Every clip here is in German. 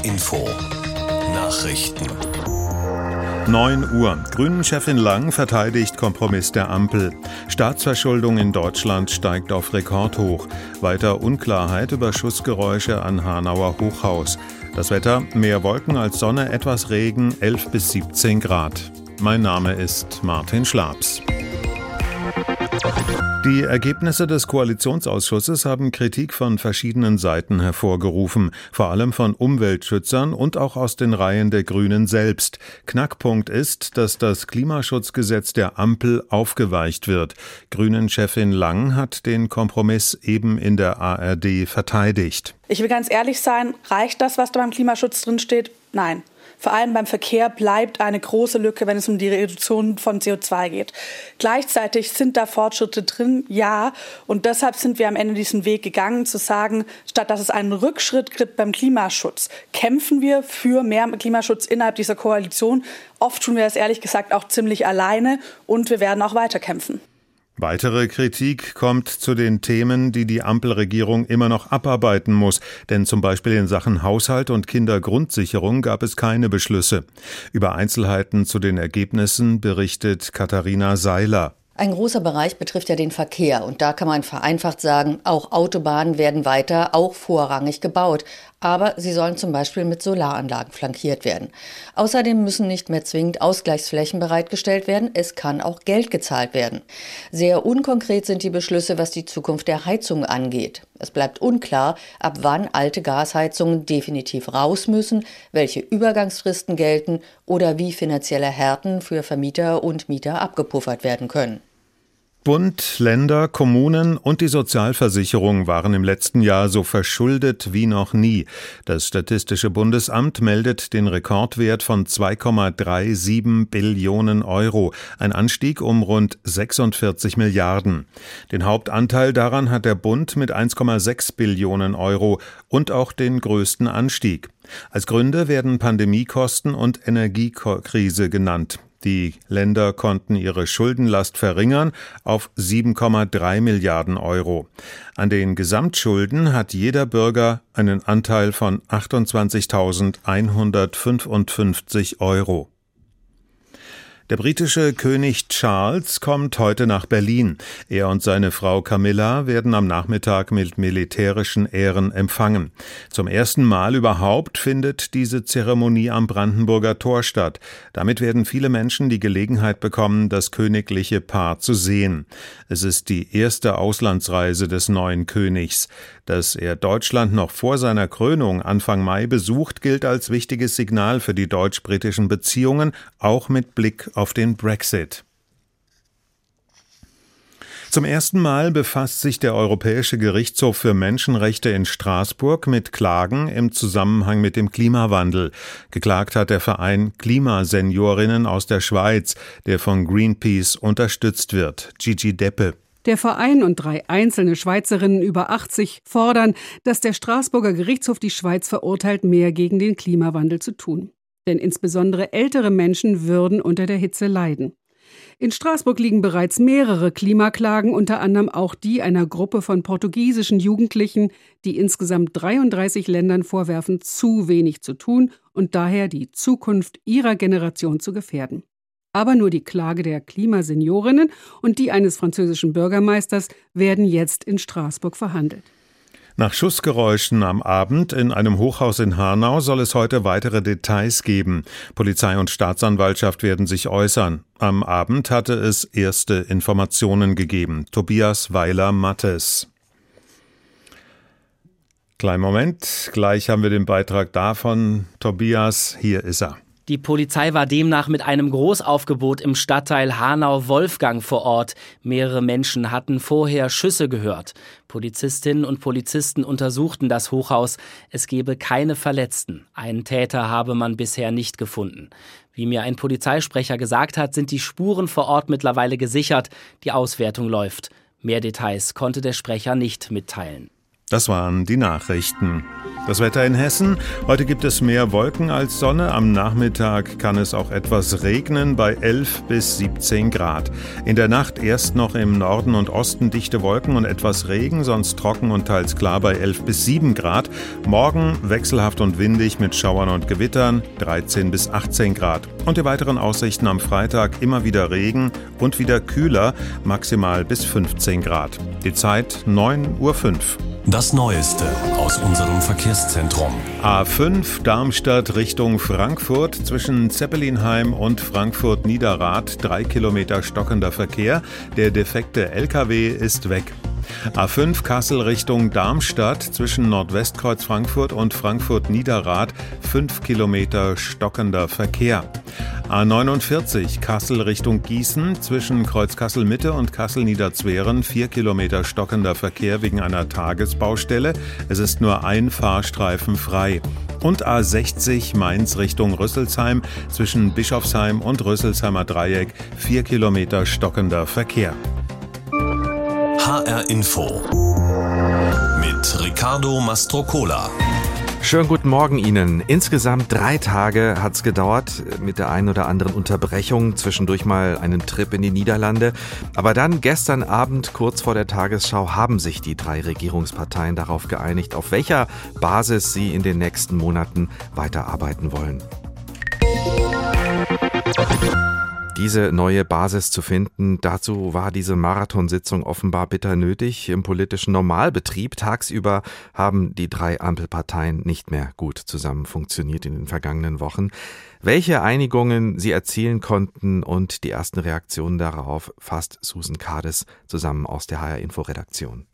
HR Info. Nachrichten. 9 Uhr. Grünen-Chefin Lang verteidigt Kompromiss der Ampel. Staatsverschuldung in Deutschland steigt auf Rekordhoch. Weiter Unklarheit über Schussgeräusche an Hanauer Hochhaus. Das Wetter, mehr Wolken als Sonne, etwas Regen, 11 bis 17 Grad. Mein Name ist Martin Schlaps. Die Ergebnisse des Koalitionsausschusses haben Kritik von verschiedenen Seiten hervorgerufen, vor allem von Umweltschützern und auch aus den Reihen der Grünen selbst. Knackpunkt ist, dass das Klimaschutzgesetz der Ampel aufgeweicht wird. Grünen-Chefin Lang hat den Kompromiss eben in der ARD verteidigt. Ich will ganz ehrlich sein, reicht das, was da beim Klimaschutz drinsteht? Nein. Vor allem beim Verkehr bleibt eine große Lücke, wenn es um die Reduktion von CO2 geht. Gleichzeitig sind da Fortschritte drin, ja. Und deshalb sind wir am Ende diesen Weg gegangen, zu sagen, statt dass es einen Rückschritt gibt beim Klimaschutz, kämpfen wir für mehr Klimaschutz innerhalb dieser Koalition. Oft tun wir das ehrlich gesagt auch ziemlich alleine und wir werden auch weiterkämpfen. Weitere Kritik kommt zu den Themen, die die Ampelregierung immer noch abarbeiten muss, denn zum Beispiel in Sachen Haushalt und Kindergrundsicherung gab es keine Beschlüsse. Über Einzelheiten zu den Ergebnissen berichtet Katharina Seiler. Ein großer Bereich betrifft ja den Verkehr und da kann man vereinfacht sagen, auch Autobahnen werden weiter, auch vorrangig gebaut, aber sie sollen zum Beispiel mit Solaranlagen flankiert werden. Außerdem müssen nicht mehr zwingend Ausgleichsflächen bereitgestellt werden, es kann auch Geld gezahlt werden. Sehr unkonkret sind die Beschlüsse, was die Zukunft der Heizung angeht. Es bleibt unklar, ab wann alte Gasheizungen definitiv raus müssen, welche Übergangsfristen gelten oder wie finanzielle Härten für Vermieter und Mieter abgepuffert werden können. Bund, Länder, Kommunen und die Sozialversicherung waren im letzten Jahr so verschuldet wie noch nie. Das Statistische Bundesamt meldet den Rekordwert von 2,37 Billionen Euro, ein Anstieg um rund 46 Milliarden. Den Hauptanteil daran hat der Bund mit 1,6 Billionen Euro und auch den größten Anstieg. Als Gründe werden Pandemiekosten und Energiekrise genannt. Die Länder konnten ihre Schuldenlast verringern auf 7,3 Milliarden Euro. An den Gesamtschulden hat jeder Bürger einen Anteil von 28.155 Euro. Der britische König Charles kommt heute nach Berlin. Er und seine Frau Camilla werden am Nachmittag mit militärischen Ehren empfangen. Zum ersten Mal überhaupt findet diese Zeremonie am Brandenburger Tor statt. Damit werden viele Menschen die Gelegenheit bekommen, das königliche Paar zu sehen. Es ist die erste Auslandsreise des neuen Königs. Dass er Deutschland noch vor seiner Krönung Anfang Mai besucht, gilt als wichtiges Signal für die deutsch-britischen Beziehungen, auch mit Blick auf den Brexit. Zum ersten Mal befasst sich der Europäische Gerichtshof für Menschenrechte in Straßburg mit Klagen im Zusammenhang mit dem Klimawandel. Geklagt hat der Verein Klimaseniorinnen aus der Schweiz, der von Greenpeace unterstützt wird. Gigi Deppe. Der Verein und drei einzelne Schweizerinnen über 80 fordern, dass der Straßburger Gerichtshof die Schweiz verurteilt, mehr gegen den Klimawandel zu tun. Denn insbesondere ältere Menschen würden unter der Hitze leiden. In Straßburg liegen bereits mehrere Klimaklagen, unter anderem auch die einer Gruppe von portugiesischen Jugendlichen, die insgesamt 33 Ländern vorwerfen, zu wenig zu tun und daher die Zukunft ihrer Generation zu gefährden. Aber nur die Klage der Klimaseniorinnen und die eines französischen Bürgermeisters werden jetzt in Straßburg verhandelt. Nach Schussgeräuschen am Abend in einem Hochhaus in Hanau soll es heute weitere Details geben. Polizei und Staatsanwaltschaft werden sich äußern. Am Abend hatte es erste Informationen gegeben. Tobias Weiler-Mattes. Kleinen Moment, gleich haben wir den Beitrag davon. Tobias, hier ist er. Die Polizei war demnach mit einem Großaufgebot im Stadtteil Hanau-Wolfgang vor Ort. Mehrere Menschen hatten vorher Schüsse gehört. Polizistinnen und Polizisten untersuchten das Hochhaus. Es gebe keine Verletzten. Einen Täter habe man bisher nicht gefunden. Wie mir ein Polizeisprecher gesagt hat, sind die Spuren vor Ort mittlerweile gesichert. Die Auswertung läuft. Mehr Details konnte der Sprecher nicht mitteilen. Das waren die Nachrichten. Das Wetter in Hessen. Heute gibt es mehr Wolken als Sonne. Am Nachmittag kann es auch etwas regnen bei 11 bis 17 Grad. In der Nacht erst noch im Norden und Osten dichte Wolken und etwas Regen, sonst trocken und teils klar bei 11 bis 7 Grad. Morgen wechselhaft und windig mit Schauern und Gewittern 13 bis 18 Grad. Und die weiteren Aussichten am Freitag immer wieder Regen und wieder kühler, maximal bis 15 Grad. Die Zeit 9.05 Uhr. Das Neueste aus unserem Verkehrszentrum. A5 Darmstadt Richtung Frankfurt zwischen Zeppelinheim und Frankfurt Niederrad. Drei Kilometer stockender Verkehr. Der defekte LKW ist weg. A5 Kassel Richtung Darmstadt zwischen Nordwestkreuz Frankfurt und Frankfurt Niederrad 5 Kilometer stockender Verkehr. A49 Kassel Richtung Gießen zwischen Kreuz Kassel Mitte und Kassel Niederzweren 4 Kilometer stockender Verkehr wegen einer Tagesbaustelle. Es ist nur ein Fahrstreifen frei. Und A60 Mainz Richtung Rüsselsheim zwischen Bischofsheim und Rüsselsheimer Dreieck 4 Kilometer stockender Verkehr. Info mit Ricardo Mastrocola. Schönen guten Morgen Ihnen. Insgesamt drei Tage hat es gedauert mit der einen oder anderen Unterbrechung, zwischendurch mal einen Trip in die Niederlande. Aber dann gestern Abend, kurz vor der Tagesschau, haben sich die drei Regierungsparteien darauf geeinigt, auf welcher Basis sie in den nächsten Monaten weiterarbeiten wollen diese neue Basis zu finden. Dazu war diese Marathonsitzung offenbar bitter nötig. Im politischen Normalbetrieb tagsüber haben die drei Ampelparteien nicht mehr gut zusammen funktioniert in den vergangenen Wochen. Welche Einigungen sie erzielen konnten und die ersten Reaktionen darauf fasst Susan Kades zusammen aus der HR Info Redaktion.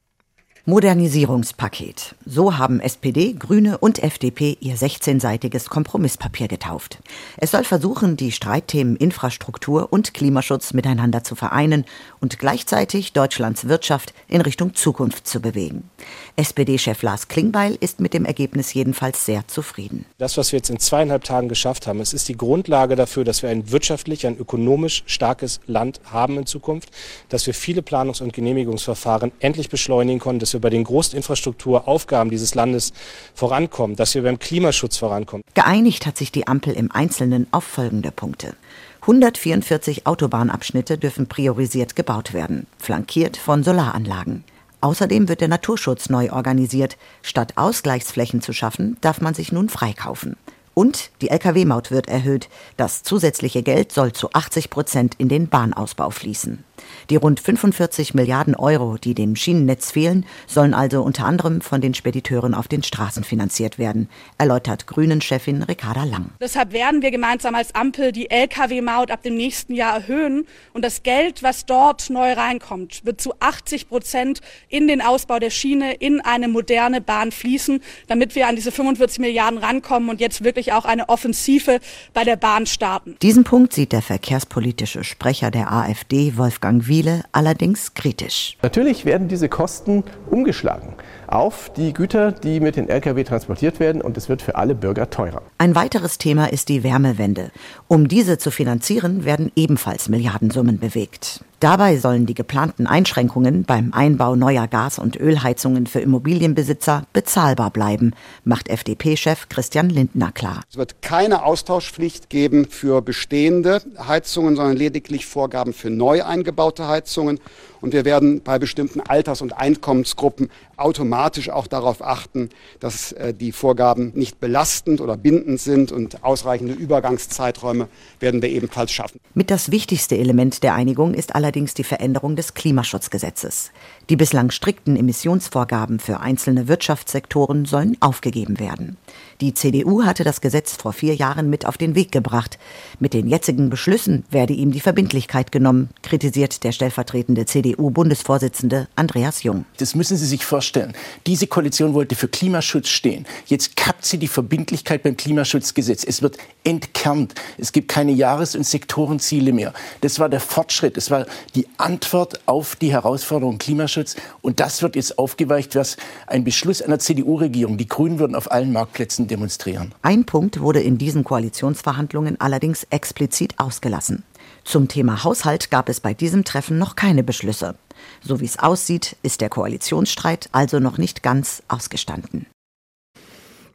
Modernisierungspaket. So haben SPD, Grüne und FDP ihr 16-seitiges Kompromisspapier getauft. Es soll versuchen, die Streitthemen Infrastruktur und Klimaschutz miteinander zu vereinen und gleichzeitig Deutschlands Wirtschaft in Richtung Zukunft zu bewegen. SPD-Chef Lars Klingbeil ist mit dem Ergebnis jedenfalls sehr zufrieden. Das, was wir jetzt in zweieinhalb Tagen geschafft haben, es ist die Grundlage dafür, dass wir ein wirtschaftlich, ein ökonomisch starkes Land haben in Zukunft, dass wir viele Planungs- und Genehmigungsverfahren endlich beschleunigen konnten, dass wir bei den großen Infrastrukturaufgaben dieses Landes vorankommen, dass wir beim Klimaschutz vorankommen. Geeinigt hat sich die Ampel im Einzelnen auf folgende Punkte. 144 Autobahnabschnitte dürfen priorisiert gebaut werden, flankiert von Solaranlagen. Außerdem wird der Naturschutz neu organisiert. Statt Ausgleichsflächen zu schaffen, darf man sich nun freikaufen. Und die Lkw-Maut wird erhöht. Das zusätzliche Geld soll zu 80 Prozent in den Bahnausbau fließen. Die rund 45 Milliarden Euro, die dem Schienennetz fehlen, sollen also unter anderem von den Spediteuren auf den Straßen finanziert werden, erläutert Grünen-Chefin Ricarda Lang. Deshalb werden wir gemeinsam als Ampel die Lkw-Maut ab dem nächsten Jahr erhöhen und das Geld, was dort neu reinkommt, wird zu 80 Prozent in den Ausbau der Schiene, in eine moderne Bahn fließen, damit wir an diese 45 Milliarden rankommen und jetzt wirklich auch eine Offensive bei der Bahn starten. Diesen Punkt sieht der verkehrspolitische Sprecher der AfD, Wolfgang Wiele, allerdings kritisch. Natürlich werden diese Kosten umgeschlagen auf die Güter, die mit den Lkw transportiert werden und es wird für alle Bürger teurer. Ein weiteres Thema ist die Wärmewende. Um diese zu finanzieren, werden ebenfalls Milliardensummen bewegt. Dabei sollen die geplanten Einschränkungen beim Einbau neuer Gas- und Ölheizungen für Immobilienbesitzer bezahlbar bleiben, macht FDP-Chef Christian Lindner klar. Es wird keine Austauschpflicht geben für bestehende Heizungen, sondern lediglich Vorgaben für neu eingebaute Heizungen. Und wir werden bei bestimmten Alters- und Einkommensgruppen automatisch auch darauf achten, dass äh, die Vorgaben nicht belastend oder bindend sind und ausreichende Übergangszeiträume werden wir ebenfalls schaffen. Mit das wichtigste Element der Einigung ist allerdings die Veränderung des Klimaschutzgesetzes. Die bislang strikten Emissionsvorgaben für einzelne Wirtschaftssektoren sollen aufgegeben werden. Die CDU hatte das Gesetz vor vier Jahren mit auf den Weg gebracht. Mit den jetzigen Beschlüssen werde ihm die Verbindlichkeit genommen, kritisiert der stellvertretende CDU-Bundesvorsitzende Andreas Jung. Das müssen Sie sich vorstellen. Diese Koalition wollte für Klimaschutz stehen. Jetzt kappt sie die Verbindlichkeit beim Klimaschutzgesetz. Es wird entkernt. Es gibt keine Jahres- und Sektorenziele mehr. Das war der Fortschritt. Das war die Antwort auf die Herausforderung Klimaschutz. Und das wird jetzt aufgeweicht, was ein Beschluss einer CDU-Regierung. Die Grünen würden auf allen Marktplätzen demonstrieren. Ein Punkt wurde in diesen Koalitionsverhandlungen allerdings explizit ausgelassen. Zum Thema Haushalt gab es bei diesem Treffen noch keine Beschlüsse. So wie es aussieht, ist der Koalitionsstreit also noch nicht ganz ausgestanden.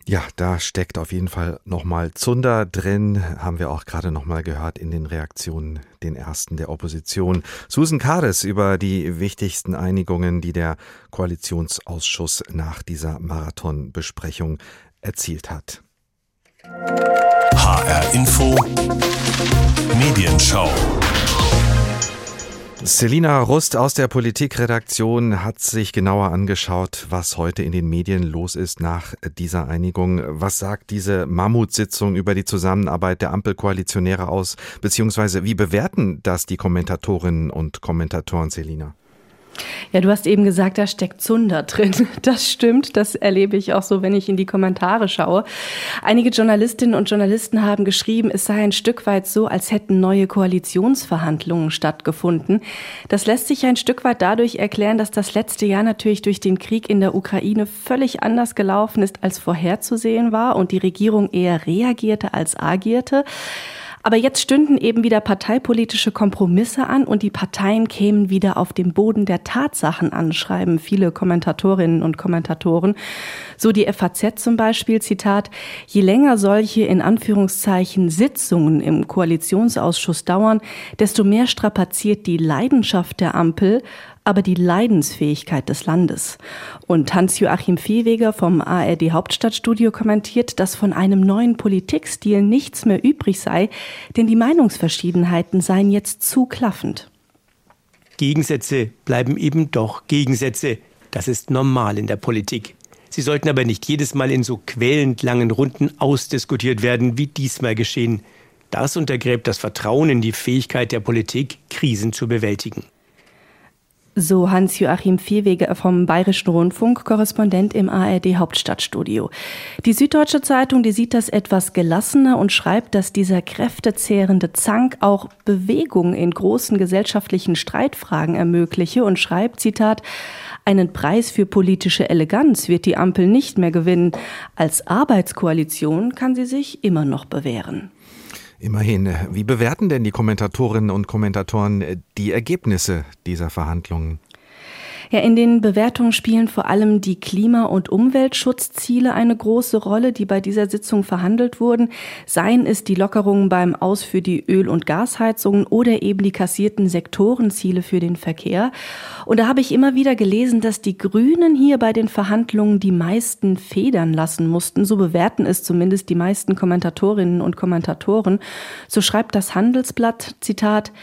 Ja, da steckt auf jeden Fall nochmal Zunder drin, haben wir auch gerade nochmal gehört in den Reaktionen, den ersten der Opposition. Susan Kades über die wichtigsten Einigungen, die der Koalitionsausschuss nach dieser Marathonbesprechung erzielt hat. HR Info Medienschau Selina Rust aus der Politikredaktion hat sich genauer angeschaut, was heute in den Medien los ist nach dieser Einigung. Was sagt diese Mammutsitzung über die Zusammenarbeit der Ampelkoalitionäre aus, beziehungsweise wie bewerten das die Kommentatorinnen und Kommentatoren, Selina? Ja, du hast eben gesagt, da steckt Zunder drin. Das stimmt, das erlebe ich auch so, wenn ich in die Kommentare schaue. Einige Journalistinnen und Journalisten haben geschrieben, es sei ein Stück weit so, als hätten neue Koalitionsverhandlungen stattgefunden. Das lässt sich ein Stück weit dadurch erklären, dass das letzte Jahr natürlich durch den Krieg in der Ukraine völlig anders gelaufen ist, als vorherzusehen war und die Regierung eher reagierte als agierte. Aber jetzt stünden eben wieder parteipolitische Kompromisse an und die Parteien kämen wieder auf dem Boden der Tatsachen an, schreiben viele Kommentatorinnen und Kommentatoren. So die FAZ zum Beispiel, Zitat, je länger solche in Anführungszeichen Sitzungen im Koalitionsausschuss dauern, desto mehr strapaziert die Leidenschaft der Ampel, aber die Leidensfähigkeit des Landes. Und Hans-Joachim Viehweger vom ARD Hauptstadtstudio kommentiert, dass von einem neuen Politikstil nichts mehr übrig sei, denn die Meinungsverschiedenheiten seien jetzt zu klaffend. Gegensätze bleiben eben doch Gegensätze. Das ist normal in der Politik. Sie sollten aber nicht jedes Mal in so quälend langen Runden ausdiskutiert werden, wie diesmal geschehen. Das untergräbt das Vertrauen in die Fähigkeit der Politik, Krisen zu bewältigen. So Hans-Joachim Vierwege vom Bayerischen Rundfunk, Korrespondent im ARD Hauptstadtstudio. Die Süddeutsche Zeitung, die sieht das etwas gelassener und schreibt, dass dieser kräftezehrende Zank auch Bewegung in großen gesellschaftlichen Streitfragen ermögliche und schreibt, Zitat, einen Preis für politische Eleganz wird die Ampel nicht mehr gewinnen. Als Arbeitskoalition kann sie sich immer noch bewähren. Immerhin. Wie bewerten denn die Kommentatorinnen und Kommentatoren die Ergebnisse dieser Verhandlungen? Ja, in den Bewertungen spielen vor allem die Klima- und Umweltschutzziele eine große Rolle, die bei dieser Sitzung verhandelt wurden. Seien es die Lockerungen beim Aus für die Öl- und Gasheizungen oder eben die kassierten Sektorenziele für den Verkehr. Und da habe ich immer wieder gelesen, dass die Grünen hier bei den Verhandlungen die meisten federn lassen mussten. So bewerten es zumindest die meisten Kommentatorinnen und Kommentatoren. So schreibt das Handelsblatt, Zitat,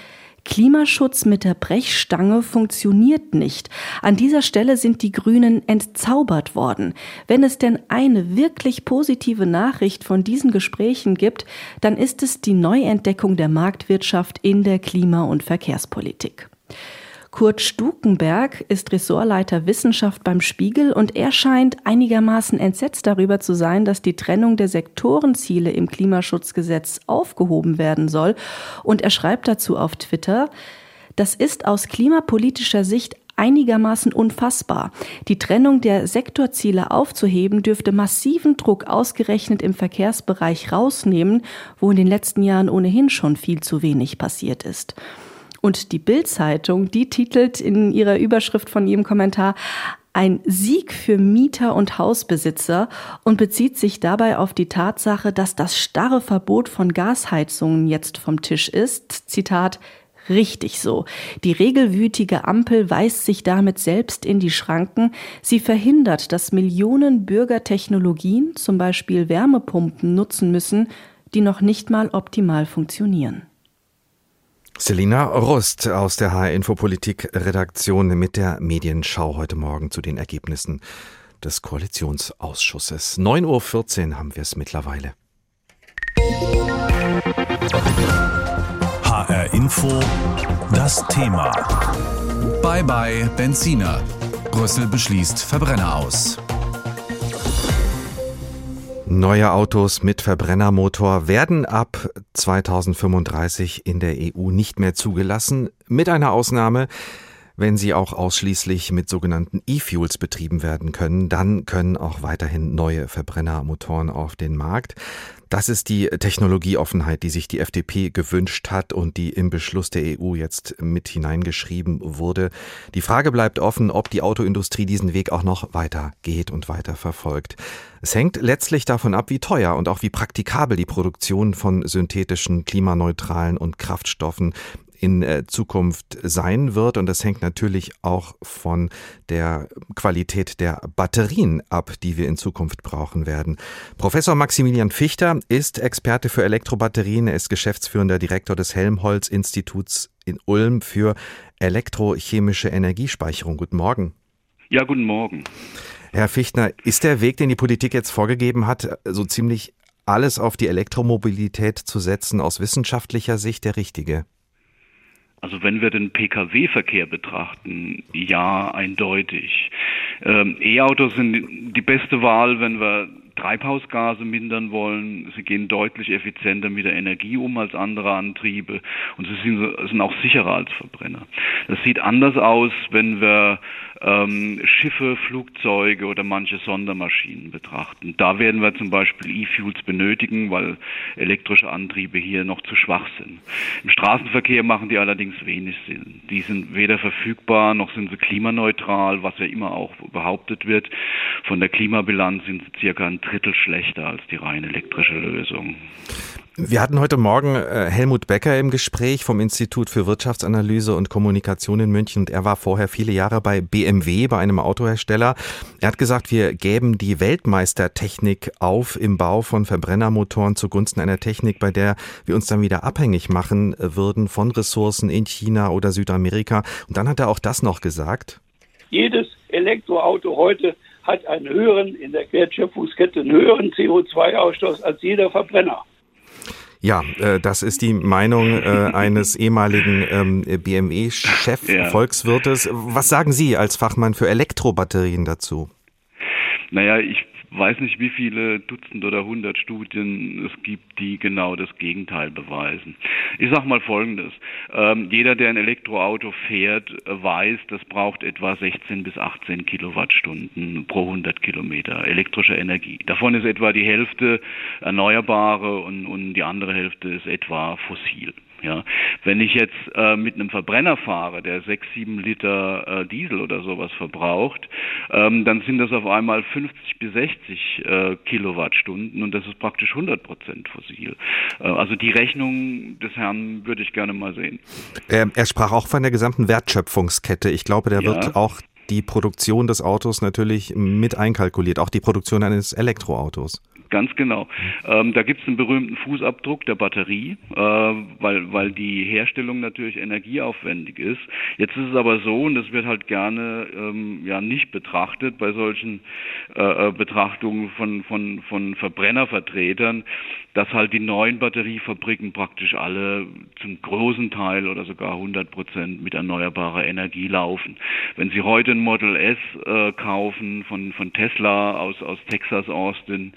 Klimaschutz mit der Brechstange funktioniert nicht. An dieser Stelle sind die Grünen entzaubert worden. Wenn es denn eine wirklich positive Nachricht von diesen Gesprächen gibt, dann ist es die Neuentdeckung der Marktwirtschaft in der Klima- und Verkehrspolitik. Kurt Stukenberg ist Ressortleiter Wissenschaft beim Spiegel und er scheint einigermaßen entsetzt darüber zu sein, dass die Trennung der Sektorenziele im Klimaschutzgesetz aufgehoben werden soll. Und er schreibt dazu auf Twitter, das ist aus klimapolitischer Sicht einigermaßen unfassbar. Die Trennung der Sektorziele aufzuheben, dürfte massiven Druck ausgerechnet im Verkehrsbereich rausnehmen, wo in den letzten Jahren ohnehin schon viel zu wenig passiert ist. Und die Bild-Zeitung, die titelt in ihrer Überschrift von ihrem Kommentar ein Sieg für Mieter und Hausbesitzer und bezieht sich dabei auf die Tatsache, dass das starre Verbot von Gasheizungen jetzt vom Tisch ist. Zitat Richtig so. Die regelwütige Ampel weist sich damit selbst in die Schranken. Sie verhindert, dass Millionen Bürger Technologien, zum Beispiel Wärmepumpen, nutzen müssen, die noch nicht mal optimal funktionieren. Selina Rust aus der HR Infopolitik Redaktion mit der Medienschau heute Morgen zu den Ergebnissen des Koalitionsausschusses. 9.14 Uhr haben wir es mittlerweile. HR Info, das Thema. Bye bye Benziner. Brüssel beschließt Verbrenner aus. Neue Autos mit Verbrennermotor werden ab 2035 in der EU nicht mehr zugelassen, mit einer Ausnahme. Wenn sie auch ausschließlich mit sogenannten E-Fuels betrieben werden können, dann können auch weiterhin neue Verbrennermotoren auf den Markt. Das ist die Technologieoffenheit, die sich die FDP gewünscht hat und die im Beschluss der EU jetzt mit hineingeschrieben wurde. Die Frage bleibt offen, ob die Autoindustrie diesen Weg auch noch weiter geht und weiter verfolgt. Es hängt letztlich davon ab, wie teuer und auch wie praktikabel die Produktion von synthetischen, klimaneutralen und Kraftstoffen in äh, Zukunft sein wird. Und das hängt natürlich auch von der Qualität der Batterien ab, die wir in Zukunft brauchen werden. Professor Maximilian Fichter ist Experte für Elektrobatterien. Er ist geschäftsführender Direktor des Helmholtz-Instituts in Ulm für elektrochemische Energiespeicherung. Guten Morgen. Ja, guten Morgen. Herr Fichtner, ist der Weg, den die Politik jetzt vorgegeben hat, so ziemlich alles auf die Elektromobilität zu setzen, aus wissenschaftlicher Sicht der richtige? Also wenn wir den Pkw-Verkehr betrachten, ja, eindeutig. Ähm, E-Autos sind die beste Wahl, wenn wir Treibhausgase mindern wollen. Sie gehen deutlich effizienter mit der Energie um als andere Antriebe und sie sind, sind auch sicherer als Verbrenner. Das sieht anders aus, wenn wir ähm, Schiffe, Flugzeuge oder manche Sondermaschinen betrachten. Da werden wir zum Beispiel E-Fuels benötigen, weil elektrische Antriebe hier noch zu schwach sind. Im Straßenverkehr machen die allerdings wenig Sinn. Die sind weder verfügbar noch sind sie klimaneutral, was ja immer auch behauptet wird. Von der Klimabilanz sind sie circa ein Drittel schlechter als die rein elektrische Lösung. Wir hatten heute Morgen äh, Helmut Becker im Gespräch vom Institut für Wirtschaftsanalyse und Kommunikation in München und er war vorher viele Jahre bei BMW, bei einem Autohersteller. Er hat gesagt, wir gäben die Weltmeistertechnik auf im Bau von Verbrennermotoren zugunsten einer Technik, bei der wir uns dann wieder abhängig machen würden von Ressourcen in China oder Südamerika. Und dann hat er auch das noch gesagt. Jedes Elektroauto heute hat einen höheren, in der Wertschöpfungskette einen höheren CO2-Ausstoß als jeder Verbrenner. Ja, äh, das ist die Meinung äh, eines ehemaligen ähm, BMW-Chef-Volkswirtes. Ja. Was sagen Sie als Fachmann für Elektrobatterien dazu? Naja, ich weiß nicht, wie viele Dutzend oder hundert Studien es gibt, die genau das Gegenteil beweisen. Ich sage mal Folgendes. Ähm, jeder, der ein Elektroauto fährt, weiß, das braucht etwa 16 bis 18 Kilowattstunden pro 100 Kilometer elektrische Energie. Davon ist etwa die Hälfte erneuerbare und, und die andere Hälfte ist etwa fossil. Ja, wenn ich jetzt äh, mit einem Verbrenner fahre, der sechs, sieben Liter äh, Diesel oder sowas verbraucht, ähm, dann sind das auf einmal 50 bis 60 äh, Kilowattstunden und das ist praktisch 100 Prozent fossil. Äh, also die Rechnung des Herrn würde ich gerne mal sehen. Er, er sprach auch von der gesamten Wertschöpfungskette. Ich glaube, der ja. wird auch die Produktion des Autos natürlich mit einkalkuliert, auch die Produktion eines Elektroautos. Ganz genau. Ähm, da gibt es einen berühmten Fußabdruck der Batterie, äh, weil, weil die Herstellung natürlich energieaufwendig ist. Jetzt ist es aber so, und das wird halt gerne ähm, ja nicht betrachtet bei solchen äh, äh Betrachtungen von, von, von Verbrennervertretern, dass halt die neuen Batteriefabriken praktisch alle zum großen Teil oder sogar 100 Prozent mit erneuerbarer Energie laufen. Wenn Sie heute ein Model S äh, kaufen von, von Tesla aus, aus Texas, Austin,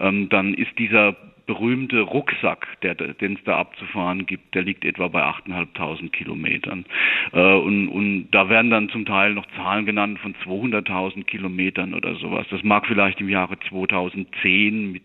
ähm, dann ist dieser berühmte Rucksack, den es da abzufahren gibt, der liegt etwa bei 8.500 Kilometern. Äh, und, und da werden dann zum Teil noch Zahlen genannt von 200.000 Kilometern oder sowas. Das mag vielleicht im Jahre 2010 mit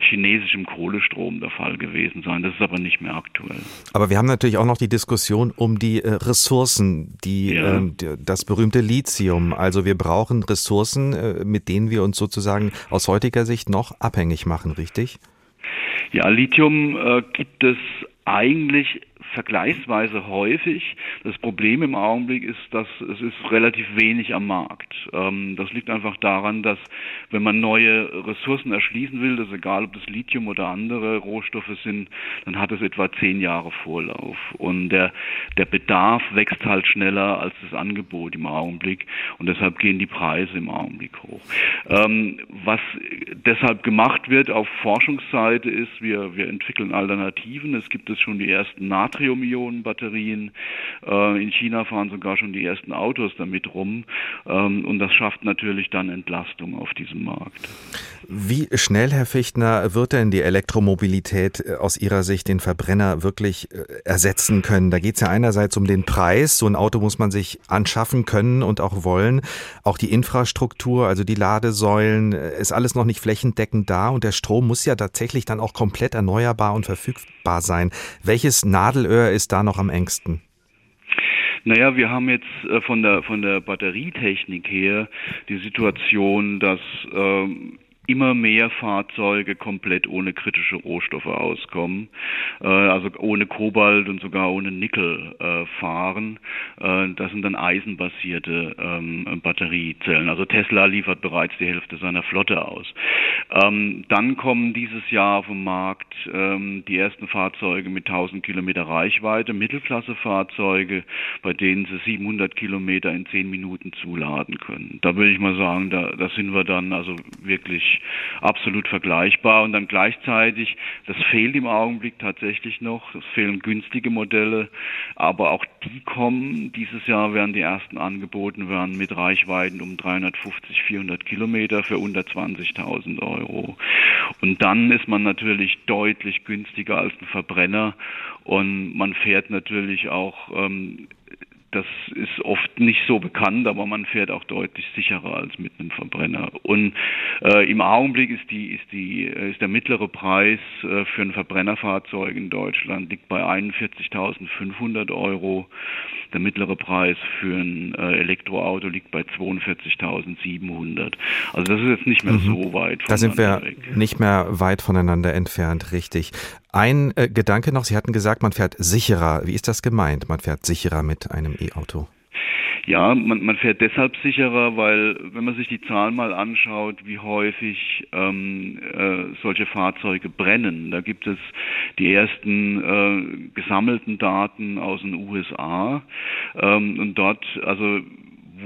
chinesischem Kohlestrom der Fall gewesen sein. Das ist aber nicht mehr aktuell. Aber wir haben natürlich auch noch die Diskussion um die äh, Ressourcen, die, ja. äh, das berühmte Lithium. Also wir brauchen Ressourcen, äh, mit denen wir uns sozusagen aus heutiger Sicht noch abhängig machen, richtig? Ja, Lithium äh, gibt es eigentlich vergleichsweise häufig. Das Problem im Augenblick ist, dass es ist relativ wenig am Markt. Ähm, das liegt einfach daran, dass wenn man neue Ressourcen erschließen will, das ist egal, ob das Lithium oder andere Rohstoffe sind, dann hat es etwa zehn Jahre Vorlauf. Und der, der Bedarf wächst halt schneller als das Angebot im Augenblick. Und deshalb gehen die Preise im Augenblick hoch. Ähm, was deshalb gemacht wird auf Forschungsseite ist, wir, wir entwickeln Alternativen. Es gibt es schon die ersten Natrium Natrium-Ionen-Batterien. Äh, in China fahren sogar schon die ersten Autos damit rum. Ähm, und das schafft natürlich dann Entlastung auf diesem Markt. Wie schnell, Herr Fichtner, wird denn die Elektromobilität äh, aus Ihrer Sicht den Verbrenner wirklich äh, ersetzen können? Da geht es ja einerseits um den Preis. So ein Auto muss man sich anschaffen können und auch wollen. Auch die Infrastruktur, also die Ladesäulen, äh, ist alles noch nicht flächendeckend da. Und der Strom muss ja tatsächlich dann auch komplett erneuerbar und verfügbar sein. Welches Nadelöhr ist da noch am engsten? Naja, wir haben jetzt äh, von der von der Batterietechnik her die Situation, dass ähm, immer mehr Fahrzeuge komplett ohne kritische Rohstoffe auskommen, äh, also ohne Kobalt und sogar ohne Nickel äh, fahren. Äh, das sind dann eisenbasierte ähm, Batteriezellen. Also Tesla liefert bereits die Hälfte seiner Flotte aus. Ähm, dann kommen dieses Jahr auf den Markt ähm, die ersten Fahrzeuge mit 1000 Kilometer Reichweite, Mittelklassefahrzeuge, bei denen sie 700 Kilometer in 10 Minuten zuladen können. Da würde ich mal sagen, da, da sind wir dann also wirklich absolut vergleichbar. Und dann gleichzeitig, das fehlt im Augenblick tatsächlich noch, es fehlen günstige Modelle, aber auch die kommen. Dieses Jahr werden die ersten angeboten werden mit Reichweiten um 350, 400 Kilometer für unter 20.000 Euro. Und dann ist man natürlich deutlich günstiger als ein Verbrenner und man fährt natürlich auch ähm, das ist oft nicht so bekannt, aber man fährt auch deutlich sicherer als mit einem Verbrenner. Und äh, im Augenblick ist die ist die äh, ist der mittlere Preis äh, für ein Verbrennerfahrzeug in Deutschland liegt bei 41.500 Euro. Der mittlere Preis für ein äh, Elektroauto liegt bei 42.700. Also das ist jetzt nicht mehr mhm. so weit. Da sind wir weg. nicht mehr weit voneinander entfernt, richtig. Ein äh, Gedanke noch, Sie hatten gesagt, man fährt sicherer. Wie ist das gemeint? Man fährt sicherer mit einem E-Auto. Ja, man, man fährt deshalb sicherer, weil wenn man sich die Zahlen mal anschaut, wie häufig ähm, äh, solche Fahrzeuge brennen, da gibt es die ersten äh, gesammelten Daten aus den USA ähm, und dort, also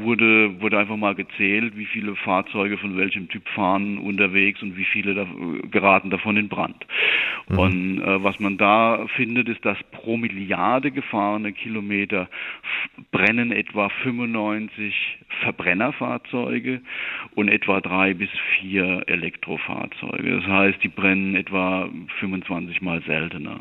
wurde, wurde einfach mal gezählt, wie viele Fahrzeuge von welchem Typ fahren unterwegs und wie viele da, geraten davon in Brand. Mhm. Und äh, was man da findet, ist, dass pro Milliarde gefahrene Kilometer brennen etwa 95 Verbrennerfahrzeuge und etwa drei bis vier Elektrofahrzeuge. Das heißt, die brennen etwa 25 mal seltener.